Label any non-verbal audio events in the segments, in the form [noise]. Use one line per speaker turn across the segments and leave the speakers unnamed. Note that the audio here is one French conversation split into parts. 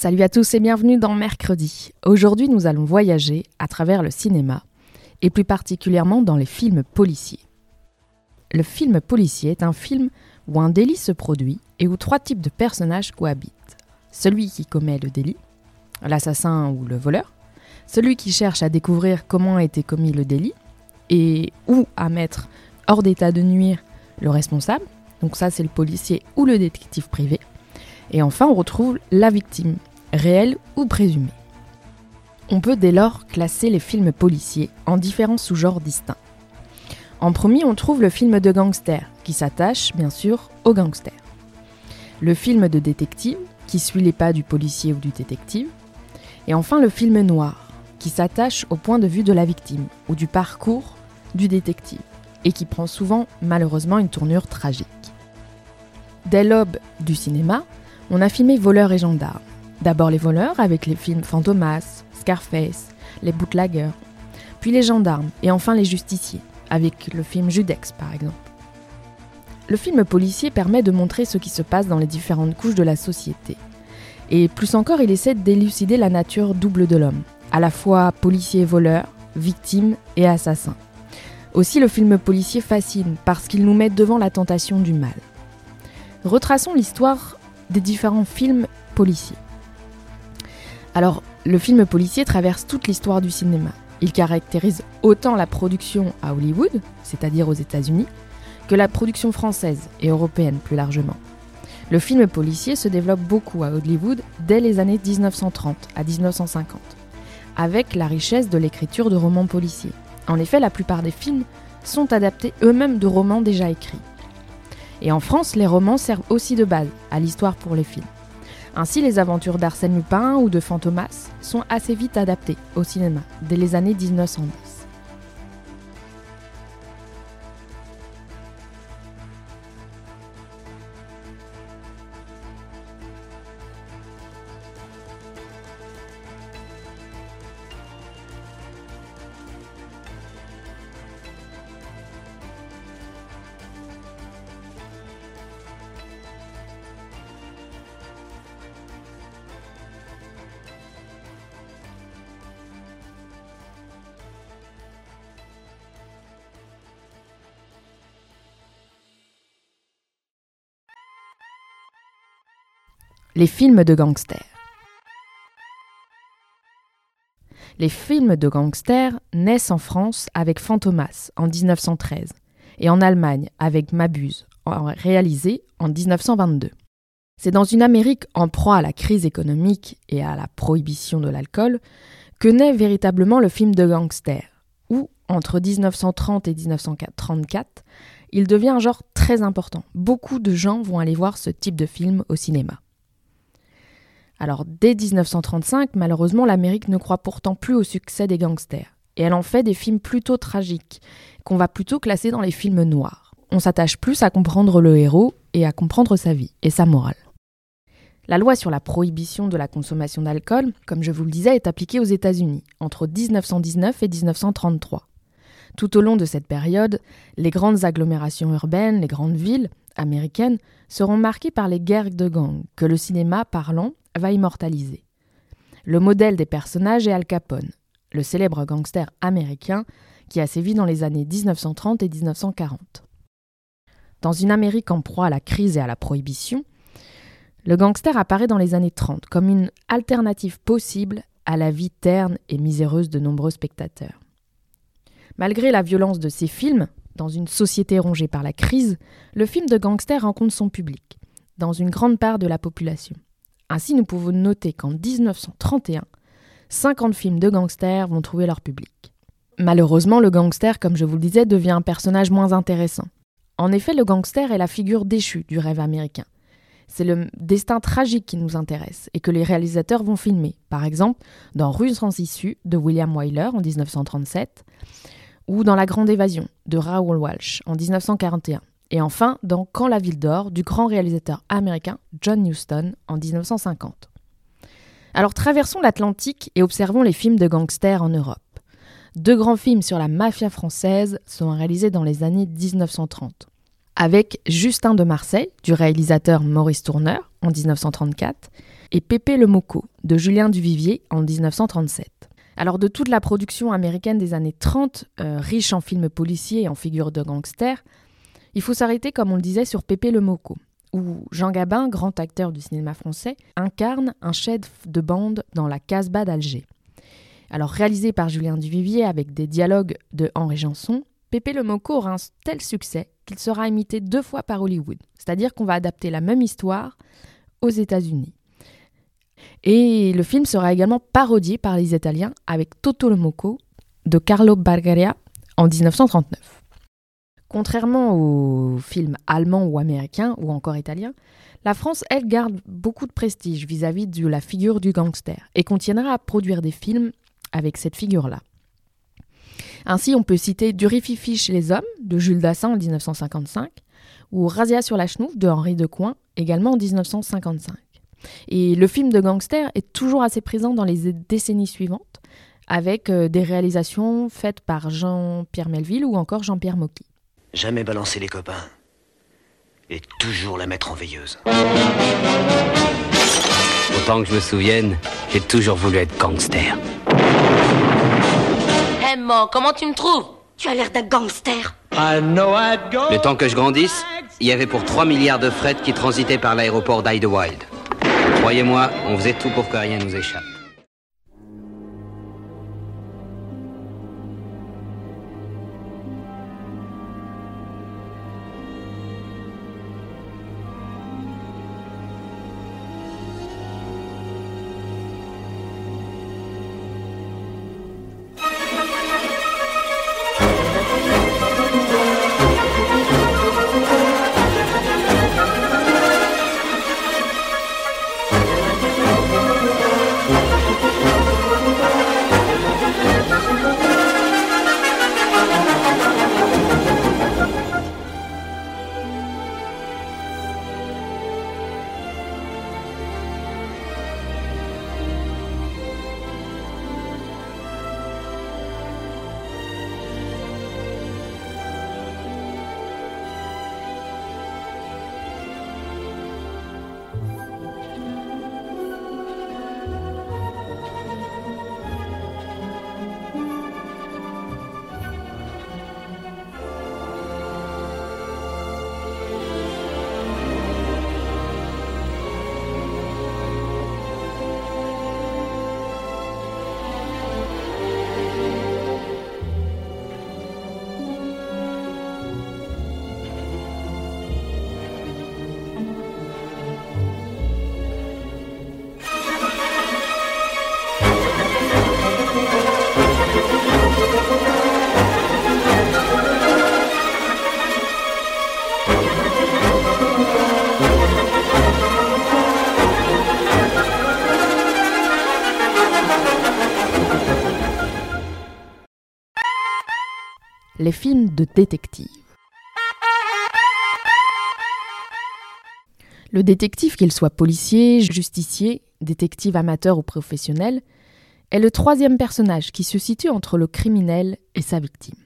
Salut à tous et bienvenue dans Mercredi. Aujourd'hui, nous allons voyager à travers le cinéma et plus particulièrement dans les films policiers. Le film policier est un film où un délit se produit et où trois types de personnages cohabitent. Celui qui commet le délit, l'assassin ou le voleur, celui qui cherche à découvrir comment a été commis le délit et où à mettre hors d'état de nuire le responsable, donc ça c'est le policier ou le détective privé, et enfin on retrouve la victime, réelle ou présumée. On peut dès lors classer les films policiers en différents sous-genres distincts. En premier, on trouve le film de gangster, qui s'attache bien sûr au gangster. Le film de détective, qui suit les pas du policier ou du détective. Et enfin le film noir, qui s'attache au point de vue de la victime ou du parcours du détective, et qui prend souvent malheureusement une tournure tragique. Dès l'aube du cinéma, on a filmé voleurs et gendarmes. D'abord les voleurs avec les films Fantomas, Scarface, les bootleggers, puis les gendarmes et enfin les justiciers avec le film Judex par exemple. Le film policier permet de montrer ce qui se passe dans les différentes couches de la société. Et plus encore, il essaie d'élucider la nature double de l'homme, à la fois policier et voleur, victime et assassin. Aussi, le film policier fascine parce qu'il nous met devant la tentation du mal. Retraçons l'histoire des différents films policiers. Alors, le film policier traverse toute l'histoire du cinéma. Il caractérise autant la production à Hollywood, c'est-à-dire aux États-Unis, que la production française et européenne plus largement. Le film policier se développe beaucoup à Hollywood dès les années 1930 à 1950, avec la richesse de l'écriture de romans policiers. En effet, la plupart des films sont adaptés eux-mêmes de romans déjà écrits. Et en France, les romans servent aussi de base à l'histoire pour les films. Ainsi, les aventures d'Arsène Lupin ou de Fantomas sont assez vite adaptées au cinéma, dès les années 1910. Les films de gangsters. Les films de gangsters naissent en France avec Fantomas en 1913 et en Allemagne avec Mabuse, réalisé en 1922. C'est dans une Amérique en proie à la crise économique et à la prohibition de l'alcool que naît véritablement le film de gangster, où, entre 1930 et 1934, il devient un genre très important. Beaucoup de gens vont aller voir ce type de film au cinéma. Alors dès 1935, malheureusement, l'Amérique ne croit pourtant plus au succès des gangsters, et elle en fait des films plutôt tragiques, qu'on va plutôt classer dans les films noirs. On s'attache plus à comprendre le héros et à comprendre sa vie et sa morale. La loi sur la prohibition de la consommation d'alcool, comme je vous le disais, est appliquée aux États-Unis entre 1919 et 1933. Tout au long de cette période, les grandes agglomérations urbaines, les grandes villes américaines seront marquées par les guerres de gangs que le cinéma parlant va immortaliser. Le modèle des personnages est Al Capone, le célèbre gangster américain qui a sévi dans les années 1930 et 1940. Dans une Amérique en proie à la crise et à la prohibition, le gangster apparaît dans les années 30 comme une alternative possible à la vie terne et miséreuse de nombreux spectateurs. Malgré la violence de ces films, dans une société rongée par la crise, le film de gangster rencontre son public. dans une grande part de la population. Ainsi, nous pouvons noter qu'en 1931, 50 films de gangsters vont trouver leur public. Malheureusement, le gangster, comme je vous le disais, devient un personnage moins intéressant. En effet, le gangster est la figure déchue du rêve américain. C'est le destin tragique qui nous intéresse et que les réalisateurs vont filmer. Par exemple, dans Rue sans issue de William Wyler en 1937 ou dans La Grande Évasion de Raoul Walsh en 1941. Et enfin, dans Quand la ville dort du grand réalisateur américain John Huston en 1950. Alors traversons l'Atlantique et observons les films de gangsters en Europe. Deux grands films sur la mafia française sont réalisés dans les années 1930 avec Justin de Marseille, du réalisateur Maurice Tourneur, en 1934, et Pépé le Moco, de Julien Duvivier, en 1937. Alors de toute la production américaine des années 30, euh, riche en films policiers et en figures de gangsters, il faut s'arrêter, comme on le disait, sur Pépé le Moco, où Jean Gabin, grand acteur du cinéma français, incarne un chef de bande dans la Casbah d'Alger. Alors réalisé par Julien Duvivier avec des dialogues de Henri Janson, Pépé le Moco aura un tel succès qu'il sera imité deux fois par Hollywood. C'est-à-dire qu'on va adapter la même histoire aux États-Unis. Et le film sera également parodié par les Italiens avec Toto le Moco de Carlo Bargaria en 1939. Contrairement aux films allemands ou américains ou encore italiens, la France, elle, garde beaucoup de prestige vis-à-vis -vis de la figure du gangster et continuera à produire des films avec cette figure-là. Ainsi, on peut citer Durififi chez les hommes de Jules Dassin en 1955 ou Razia sur la chenouf de Henri Decoing également en 1955. Et le film de gangster est toujours assez présent dans les décennies suivantes avec euh, des réalisations faites par Jean-Pierre Melville ou encore Jean-Pierre Mocky.
Jamais balancer les copains et toujours la mettre en veilleuse.
Autant que je me souvienne, j'ai toujours voulu être gangster
comment tu me trouves?
Tu as l'air d'un gangster.
Le temps que je grandisse, il y avait pour 3 milliards de fret qui transitaient par l'aéroport d'Idlewild. Croyez-moi, on faisait tout pour que rien nous échappe.
Films de détective. Le détective, qu'il soit policier, justicier, détective amateur ou professionnel, est le troisième personnage qui se situe entre le criminel et sa victime.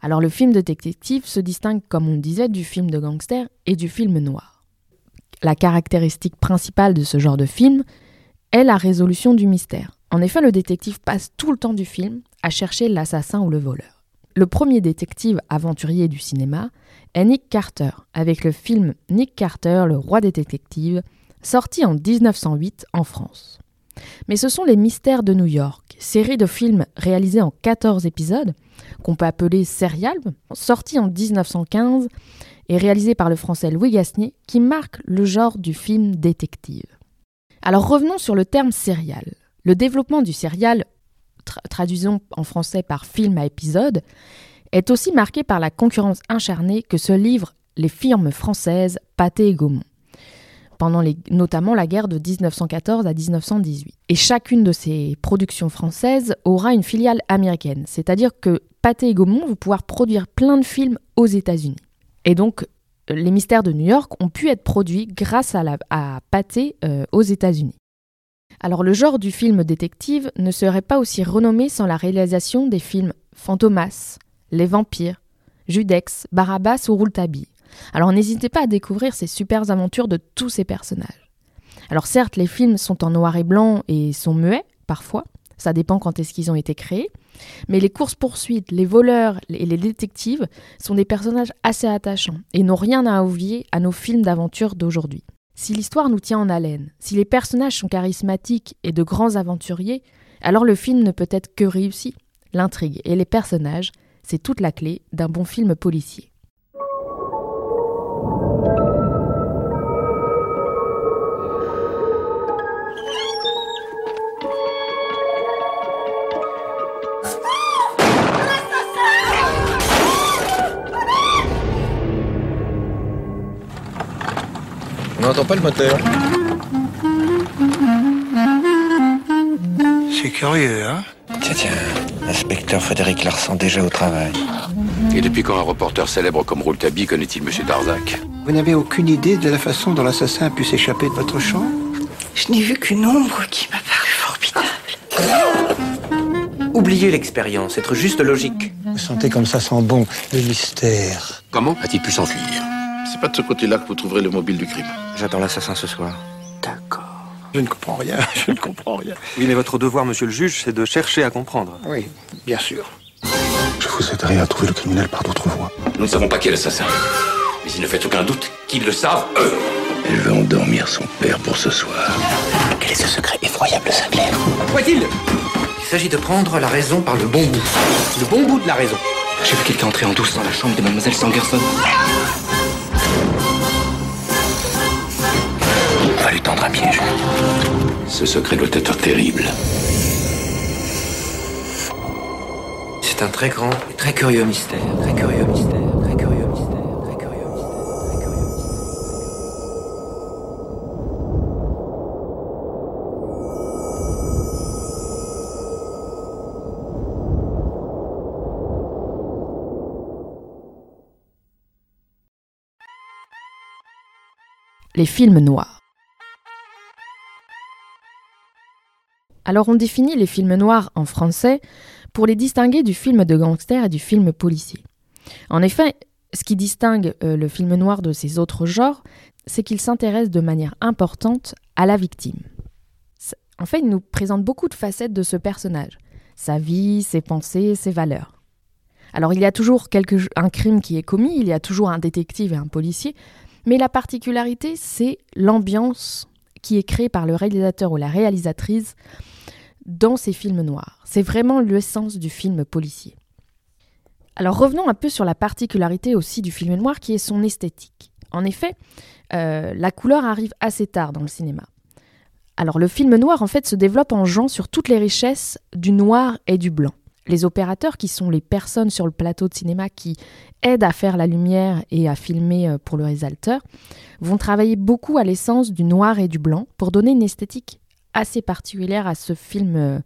Alors le film de détective se distingue, comme on le disait, du film de gangster et du film noir. La caractéristique principale de ce genre de film est la résolution du mystère. En effet, le détective passe tout le temps du film à chercher l'assassin ou le voleur. Le premier détective aventurier du cinéma est Nick Carter, avec le film Nick Carter, le roi des détectives, sorti en 1908 en France. Mais ce sont les mystères de New York, série de films réalisés en 14 épisodes, qu'on peut appeler serial, sorti en 1915 et réalisé par le français Louis Gasnier, qui marque le genre du film détective. Alors revenons sur le terme serial. Le développement du serial, traduisons en français par film à épisode, est aussi marqué par la concurrence incharnée que se livrent les firmes françaises Pathé et Gaumont pendant notamment la guerre de 1914 à 1918. Et chacune de ces productions françaises aura une filiale américaine, c'est-à-dire que Pathé et Gaumont vont pouvoir produire plein de films aux États-Unis. Et donc, les mystères de New York ont pu être produits grâce à, la, euh, aux États-Unis. Alors, le genre du film détective ne serait pas aussi renommé sans la réalisation des films Fantomas, Les Vampires, Judex, Barabbas ou Rouletabille. Alors n'hésitez pas à découvrir ces super aventures de tous ces personnages. Alors certes, les films sont en noir et blanc et sont muets, parfois, ça dépend quand est-ce qu'ils ont été créés, mais les courses-poursuites, les voleurs et les détectives sont des personnages assez attachants et n'ont rien à envier à nos films d'aventure d'aujourd'hui. Si l'histoire nous tient en haleine, si les personnages sont charismatiques et de grands aventuriers, alors le film ne peut être que réussi. L'intrigue et les personnages, c'est toute la clé d'un bon film policier.
N'entend pas le moteur.
C'est curieux, hein
Tiens, tiens, inspecteur Frédéric Larsan déjà au travail.
Et depuis quand un reporter célèbre comme Rouletabille connaît-il Monsieur Darzac?
Vous n'avez aucune idée de la façon dont l'assassin a pu s'échapper de votre chambre
Je n'ai vu qu'une ombre qui m'a paru formidable.
Oubliez l'expérience, être juste logique.
Vous sentez comme ça sent bon, le mystère.
Comment a-t-il pu s'enfuir?
C'est pas de ce côté-là que vous trouverez le mobile du crime.
J'attends l'assassin ce soir.
D'accord. Je ne comprends rien, [laughs] je ne comprends rien.
Oui, mais votre devoir, monsieur le juge, c'est de chercher à comprendre.
Oui, bien sûr.
Je vous aiderai à trouver le criminel par d'autres voies.
Nous ne savons pas qui est l'assassin. Mais il ne fait aucun doute qu'ils le savent, eux.
Elle veut endormir son père pour ce soir.
Quel est ce secret effroyable, Sinclair
Quoi est-il
Il s'agit de prendre la raison par le bon bout. Le bon bout de la raison.
J'ai vu quelqu'un entrer en douce dans la chambre de mademoiselle Sangerson.
Lui tendre un piège.
Ce secret doit être terrible.
C'est un très grand et très curieux mystère. Très curieux mystère. Très curieux mystère. Très curieux mystère. Très curieux
Les films noirs. Alors on définit les films noirs en français pour les distinguer du film de gangster et du film policier. En effet, ce qui distingue euh, le film noir de ces autres genres, c'est qu'il s'intéresse de manière importante à la victime. En fait, il nous présente beaucoup de facettes de ce personnage, sa vie, ses pensées, ses valeurs. Alors il y a toujours un crime qui est commis, il y a toujours un détective et un policier, mais la particularité, c'est l'ambiance qui est créée par le réalisateur ou la réalisatrice dans ces films noirs. C'est vraiment l'essence du film policier. Alors revenons un peu sur la particularité aussi du film noir qui est son esthétique. En effet, euh, la couleur arrive assez tard dans le cinéma. Alors le film noir en fait se développe en jouant sur toutes les richesses du noir et du blanc. Les opérateurs, qui sont les personnes sur le plateau de cinéma qui aident à faire la lumière et à filmer euh, pour le réalisateur, vont travailler beaucoup à l'essence du noir et du blanc pour donner une esthétique assez particulière à ce film euh,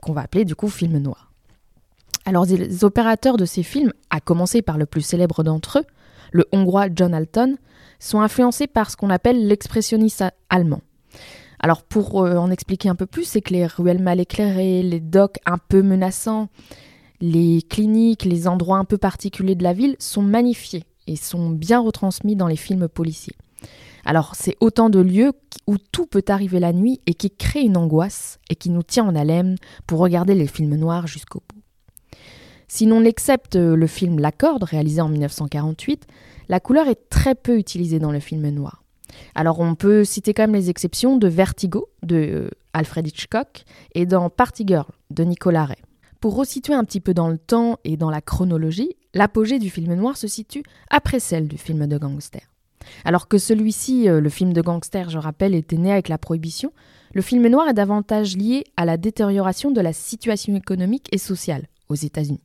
qu'on va appeler du coup film noir. Alors les opérateurs de ces films, à commencer par le plus célèbre d'entre eux, le hongrois John Alton, sont influencés par ce qu'on appelle l'expressionnisme allemand. Alors pour euh, en expliquer un peu plus, c'est que les ruelles mal éclairées, les docks un peu menaçants, les cliniques, les endroits un peu particuliers de la ville sont magnifiés et sont bien retransmis dans les films policiers. Alors c'est autant de lieux où tout peut arriver la nuit et qui créent une angoisse et qui nous tient en haleine pour regarder les films noirs jusqu'au bout. Si l'on accepte le film La Corde, réalisé en 1948, la couleur est très peu utilisée dans le film noir. Alors on peut citer quand même les exceptions de Vertigo de euh, Alfred Hitchcock et dans Party Girl de Nicolas Ray. Pour resituer un petit peu dans le temps et dans la chronologie, l'apogée du film noir se situe après celle du film de gangster. Alors que celui-ci, euh, le film de gangster, je rappelle, était né avec la prohibition, le film noir est davantage lié à la détérioration de la situation économique et sociale aux États-Unis.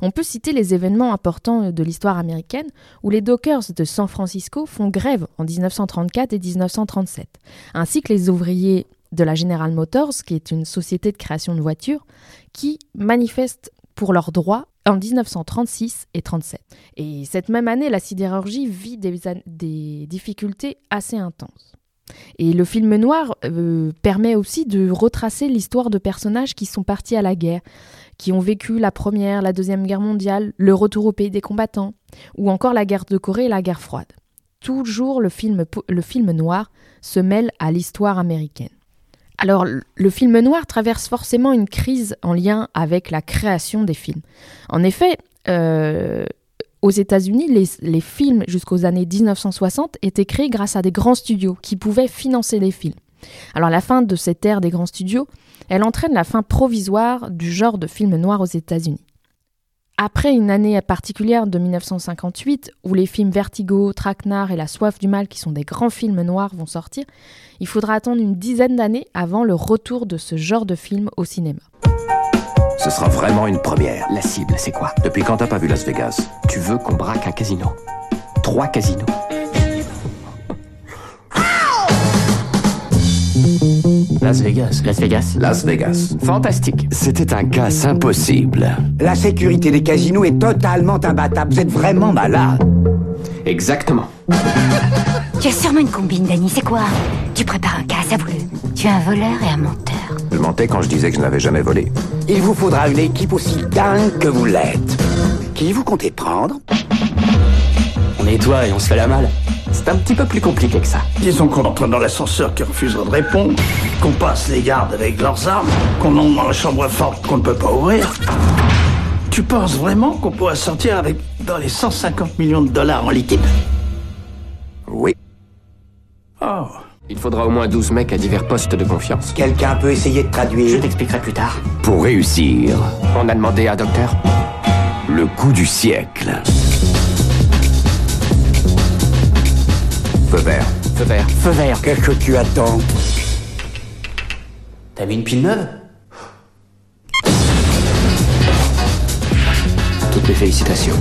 On peut citer les événements importants de l'histoire américaine où les Dockers de San Francisco font grève en 1934 et 1937, ainsi que les ouvriers de la General Motors, qui est une société de création de voitures, qui manifestent pour leurs droits en 1936 et 37. Et cette même année, la sidérurgie vit des, difficultés assez intenses. Et le film noir euh, permet aussi de retracer l'histoire de personnages qui sont partis à la guerre, qui ont vécu la Première, la Deuxième Guerre mondiale, le retour au pays des combattants, ou encore la guerre de Corée et la guerre froide. Toujours le film, le film noir se mêle à l'histoire américaine. Alors, le film noir traverse forcément une crise en lien avec la création des films. En effet, euh, aux États-Unis, les, films jusqu'aux années 1960 étaient créés grâce à des grands studios qui pouvaient financer les films. Alors la fin de cette ère des grands studios, elle entraîne la fin provisoire du genre de film noir aux États-Unis. Après une année particulière de 1958, où les films Vertigo, Traquenard et La Soif du Mal, qui sont des grands films noirs, vont sortir, il faudra attendre une dizaine d'années avant le retour de ce genre de film au cinéma.
Ce sera vraiment une première.
La cible, c'est quoi?
Depuis quand t'as pas vu Las Vegas?
Tu veux qu'on braque un casino? Trois casinos? Las Vegas. Las Vegas.
Las Vegas.
Fantastique.
C'était un casse impossible.
La sécurité des casinos est totalement imbattable. Vous êtes vraiment malade.
Exactement.
Tu as sûrement une combine, Danny. C'est quoi? Tu prépares un casse, avoue Tu es un voleur et un menteur.
Je mentais quand je disais que je n'avais jamais volé.
Il vous faudra une équipe aussi dingue que vous l'êtes. Qui vous comptez prendre?
On est toi et on se fait la malle. C'est un petit peu plus compliqué que ça.
Disons qu'on entre dans l'ascenseur qui refusera de répondre, qu'on passe les gardes avec leurs armes, qu'on entre dans la chambre forte qu'on ne peut pas ouvrir. Tu penses vraiment qu'on pourra sortir avec dans les 150 millions de dollars en liquide?
Oui.
Oh.
Il faudra au moins 12 mecs à divers postes de confiance.
Quelqu'un peut essayer de traduire?
Je t'expliquerai plus tard.
Pour réussir.
On a demandé à un docteur.
Le coup du siècle. Feu vert.
Feu vert. Feu vert.
Qu'est-ce que tu attends?
T'as mis une pile neuve? Toutes mes félicitations.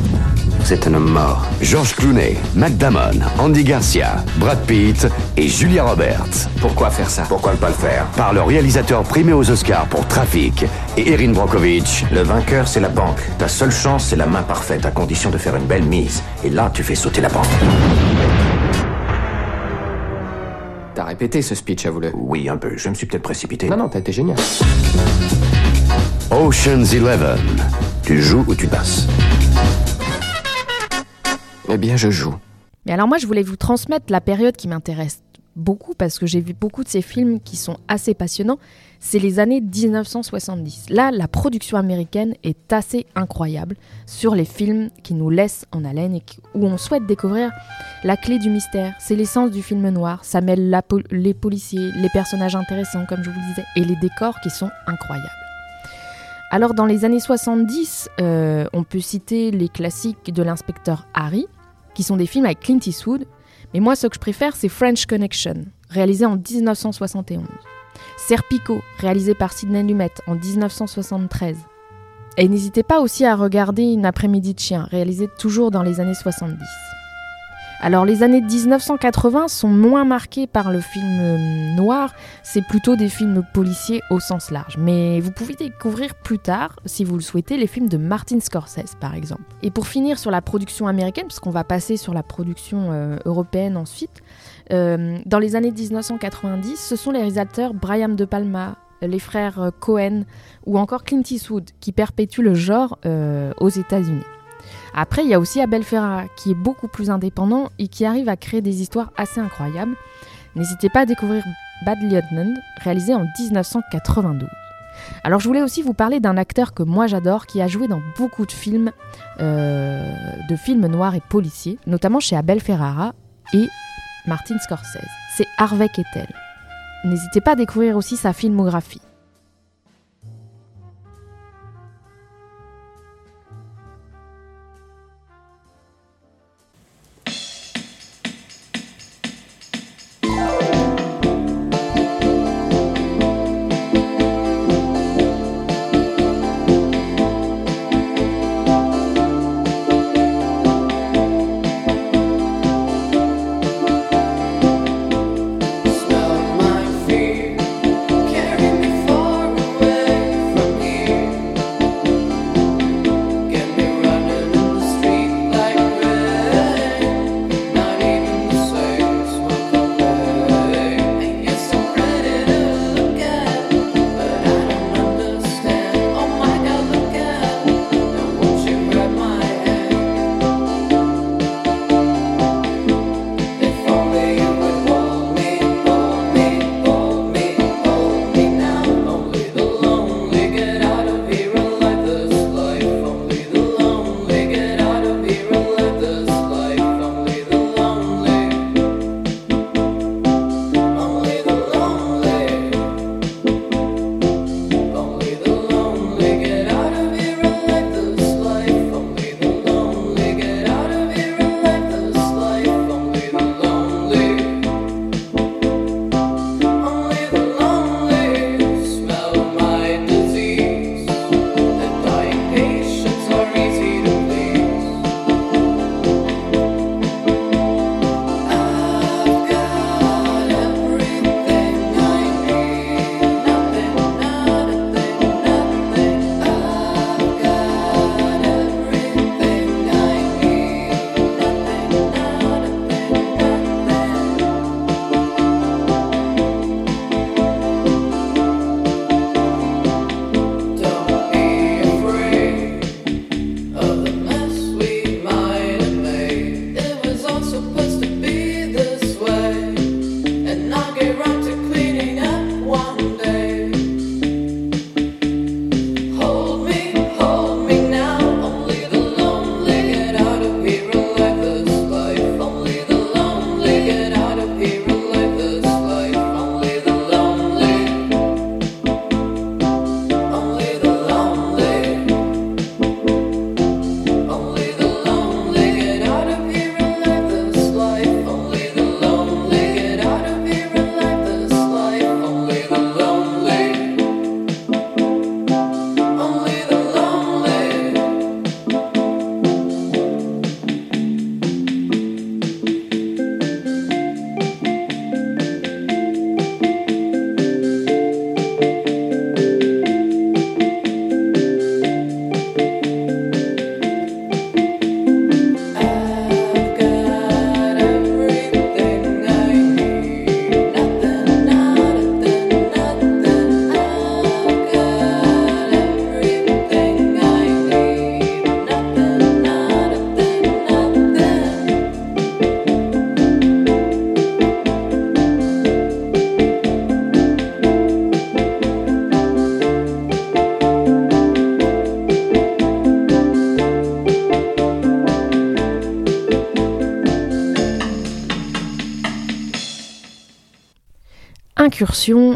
Vous êtes un homme mort.
George Clooney, Matt Damon, Andy Garcia, Brad Pitt et Julia Roberts.
Pourquoi faire ça?
Pourquoi ne pas le faire? Par le réalisateur primé aux Oscars pour Trafic et Erin Brockovich.
Le vainqueur, c'est la banque. Ta seule chance, c'est la main parfaite, à condition de faire une belle mise. Et là, tu fais sauter la banque.
T'as répété ce speech, avoue-le.
Oui, un peu. Je me suis peut-être précipité.
Non, non, t'as été génial.
Ocean's Eleven. Tu joues ou tu passes?
Eh bien, je joue.
Mais alors moi, je voulais vous transmettre la période qui m'intéresse beaucoup parce que j'ai vu beaucoup de ces films qui sont assez passionnants. C'est les années 1970. Là, la production américaine est assez incroyable sur les films qui nous laissent en haleine et où on souhaite découvrir la clé du mystère. C'est l'essence du film noir. Ça mêle les policiers, les personnages intéressants, comme je vous le disais, et les décors qui sont incroyables. Alors dans les années 70, euh, on peut citer les classiques de l'inspecteur Harry, qui sont des films avec Clint Eastwood, mais moi ce que je préfère c'est French Connection, réalisé en 1971. Serpico, réalisé par Sidney Lumet en 1973. Et n'hésitez pas aussi à regarder Une après-midi de chien, réalisé toujours dans les années 70. Alors les années 1980 sont moins marquées par le film euh, noir, c'est plutôt des films policiers au sens large. Mais vous pouvez découvrir plus tard, si vous le souhaitez, les films de Martin Scorsese par exemple. Et pour finir sur la production américaine, puisqu'on va passer sur la production euh, européenne ensuite, euh, dans les années 1990, ce sont les réalisateurs Brian De Palma, les frères Cohen ou encore Clint Eastwood qui perpétuent le genre aux États-Unis. Après, il y a aussi Abel Ferrara qui est beaucoup plus indépendant et qui arrive à créer des histoires assez incroyables. N'hésitez pas à découvrir Bad Lieutenant, réalisé en 1992. Alors je voulais aussi vous parler d'un acteur que moi j'adore, qui a joué dans beaucoup de films, euh, de films noirs et policiers, notamment chez Abel Ferrara et Martin Scorsese. C'est Harvey Keitel. N'hésitez pas à découvrir aussi sa filmographie.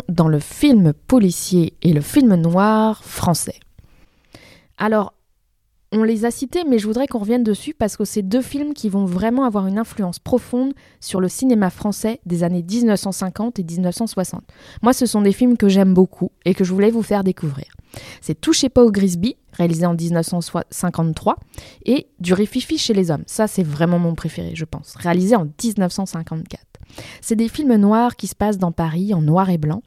Dans le film policier et le film noir français. Alors, on les a cités, mais je voudrais qu'on revienne dessus parce que c'est deux films qui vont vraiment avoir une influence profonde sur le cinéma français des années 1950 et 1960. Moi, ce sont des films que j'aime beaucoup et que je voulais vous faire découvrir. C'est Touchez pas au Grisby, réalisé en 1953, et Du chez les hommes. Ça, c'est vraiment mon préféré, je pense, réalisé en 1954. C'est des films noirs qui se passent dans Paris en noir et blanc.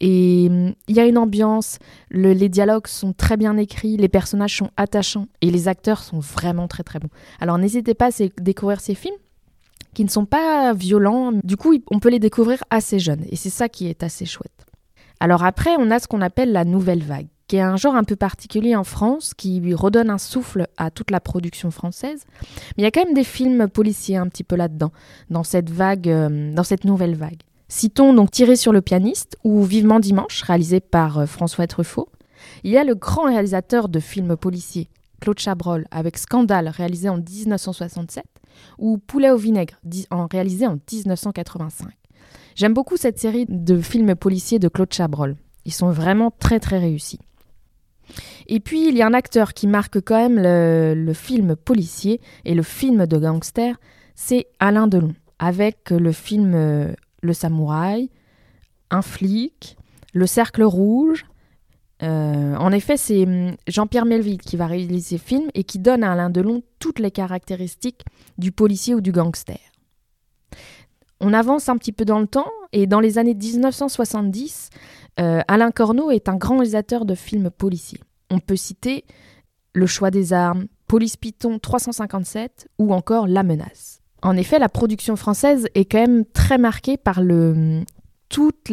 Et hum, il y a une ambiance, les dialogues sont très bien écrits, les personnages sont attachants et les acteurs sont vraiment très très bons. Alors n'hésitez pas à découvrir ces films qui ne sont pas violents. Du coup, on peut les découvrir assez jeunes et c'est ça qui est assez chouette. Alors après, on a ce qu'on appelle la nouvelle vague, qui est un genre un peu particulier en France, qui lui redonne un souffle à toute la production française. Mais il y a quand même des films policiers un petit peu là-dedans, dans cette vague, euh, dans cette nouvelle vague. Citons donc Tirer sur le pianiste ou Vivement dimanche, réalisé par euh, François Truffaut. Il y a le grand réalisateur de films policiers, Claude Chabrol, avec Scandale, réalisé en 1967, ou Poulet au vinaigre, réalisé en 1985. J'aime beaucoup cette série de films policiers de Claude Chabrol. Ils sont vraiment très très réussis. Et puis, il y a un acteur qui marque quand même le, film policier et le film de gangster, c'est Alain Delon, avec le film euh, le samouraï, un flic, le cercle rouge. Euh, en effet, c'est hum, Jean-Pierre Melville qui va réaliser ce film et qui donne à Alain Delon toutes les caractéristiques du policier ou du gangster. On avance un petit peu dans le temps et dans les années 1970, euh, Alain Corneau est un grand réalisateur de films policiers. On peut citer Le choix des armes, Police Python 357 ou encore La menace. En effet, la production française est quand même très marquée par toute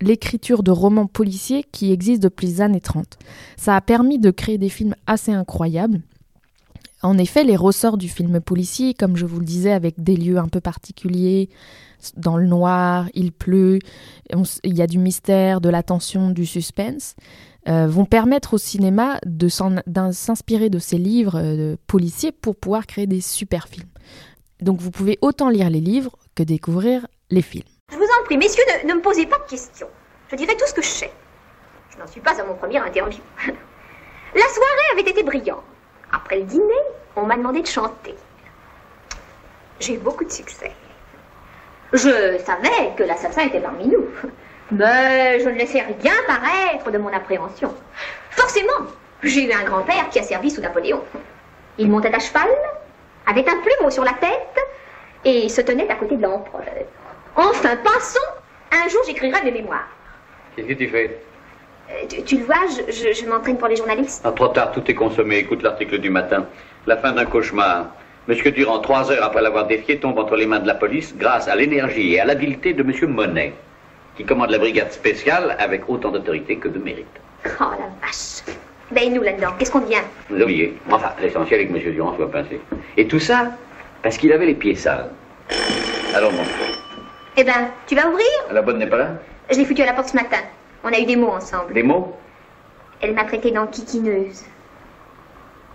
l'écriture de romans policiers qui existe depuis les années 30. Ça a permis de créer des films assez incroyables. En effet, les ressorts du film policier, comme je vous le disais, avec des lieux un peu particuliers, dans le noir, il pleut, il y a du mystère, de la tension, du suspense, euh, vont permettre au cinéma de s'inspirer de ces livres euh, policiers pour pouvoir créer des super films. Donc vous pouvez autant lire les livres que découvrir les films.
Je vous en prie, messieurs, ne, me posez pas de questions. Je dirai tout ce que je sais. Je n'en suis pas à mon premier interview. [laughs] La soirée avait été brillante. Après le dîner, on m'a demandé de chanter. J'ai eu beaucoup de succès. Je savais que l'assassin était parmi nous. Mais je ne laissais rien paraître de mon appréhension. Forcément, j'ai eu un grand-père qui a servi sous Napoléon. Il montait à cheval, avait un plumeau sur la tête et se tenait à côté de l'empereur. Enfin, passons. Un jour, j'écrirai mes mémoires.
Qu'est-ce que tu fais?
Euh, tu, le vois, je, m'entraîne pour les journalistes.
Ah, trop tard, tout est consommé. Écoute l'article du matin. La fin d'un cauchemar. Monsieur Durand, trois heures après l'avoir défié, tombe entre les mains de la police grâce à l'énergie et à l'habileté de Monsieur Monet, qui commande la brigade spéciale avec autant d'autorité que de mérite.
Oh la vache Ben nous là-dedans, qu'est-ce qu'on devient?
Vous oubliez. Enfin, l'essentiel est que Monsieur Durand soit pincé. Et tout ça parce qu'il avait les pieds sales. Alors bon.
Eh ben, tu vas ouvrir?
La bonne n'est pas là?
Je l'ai foutu à la porte ce matin. On a eu des mots ensemble.
Des mots?
Elle m'a traité d'enquiquineuse.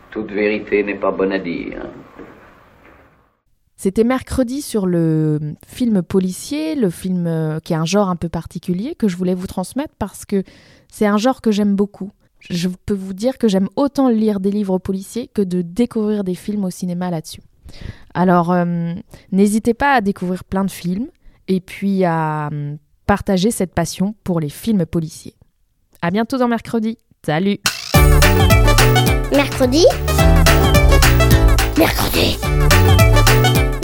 Toute vérité n'est pas bonne à dire.
C'était mercredi sur le film policier, le film euh, qui est un genre un peu particulier que je voulais vous transmettre parce que c'est un genre que j'aime beaucoup. Je peux vous dire que j'aime autant lire des livres policiers que de découvrir des films au cinéma là-dessus. Alors, euh, n'hésitez pas à découvrir plein de films et puis à euh, partager cette passion pour les films policiers. À bientôt dans mercredi. Salut.
Mercredi. Mercredi.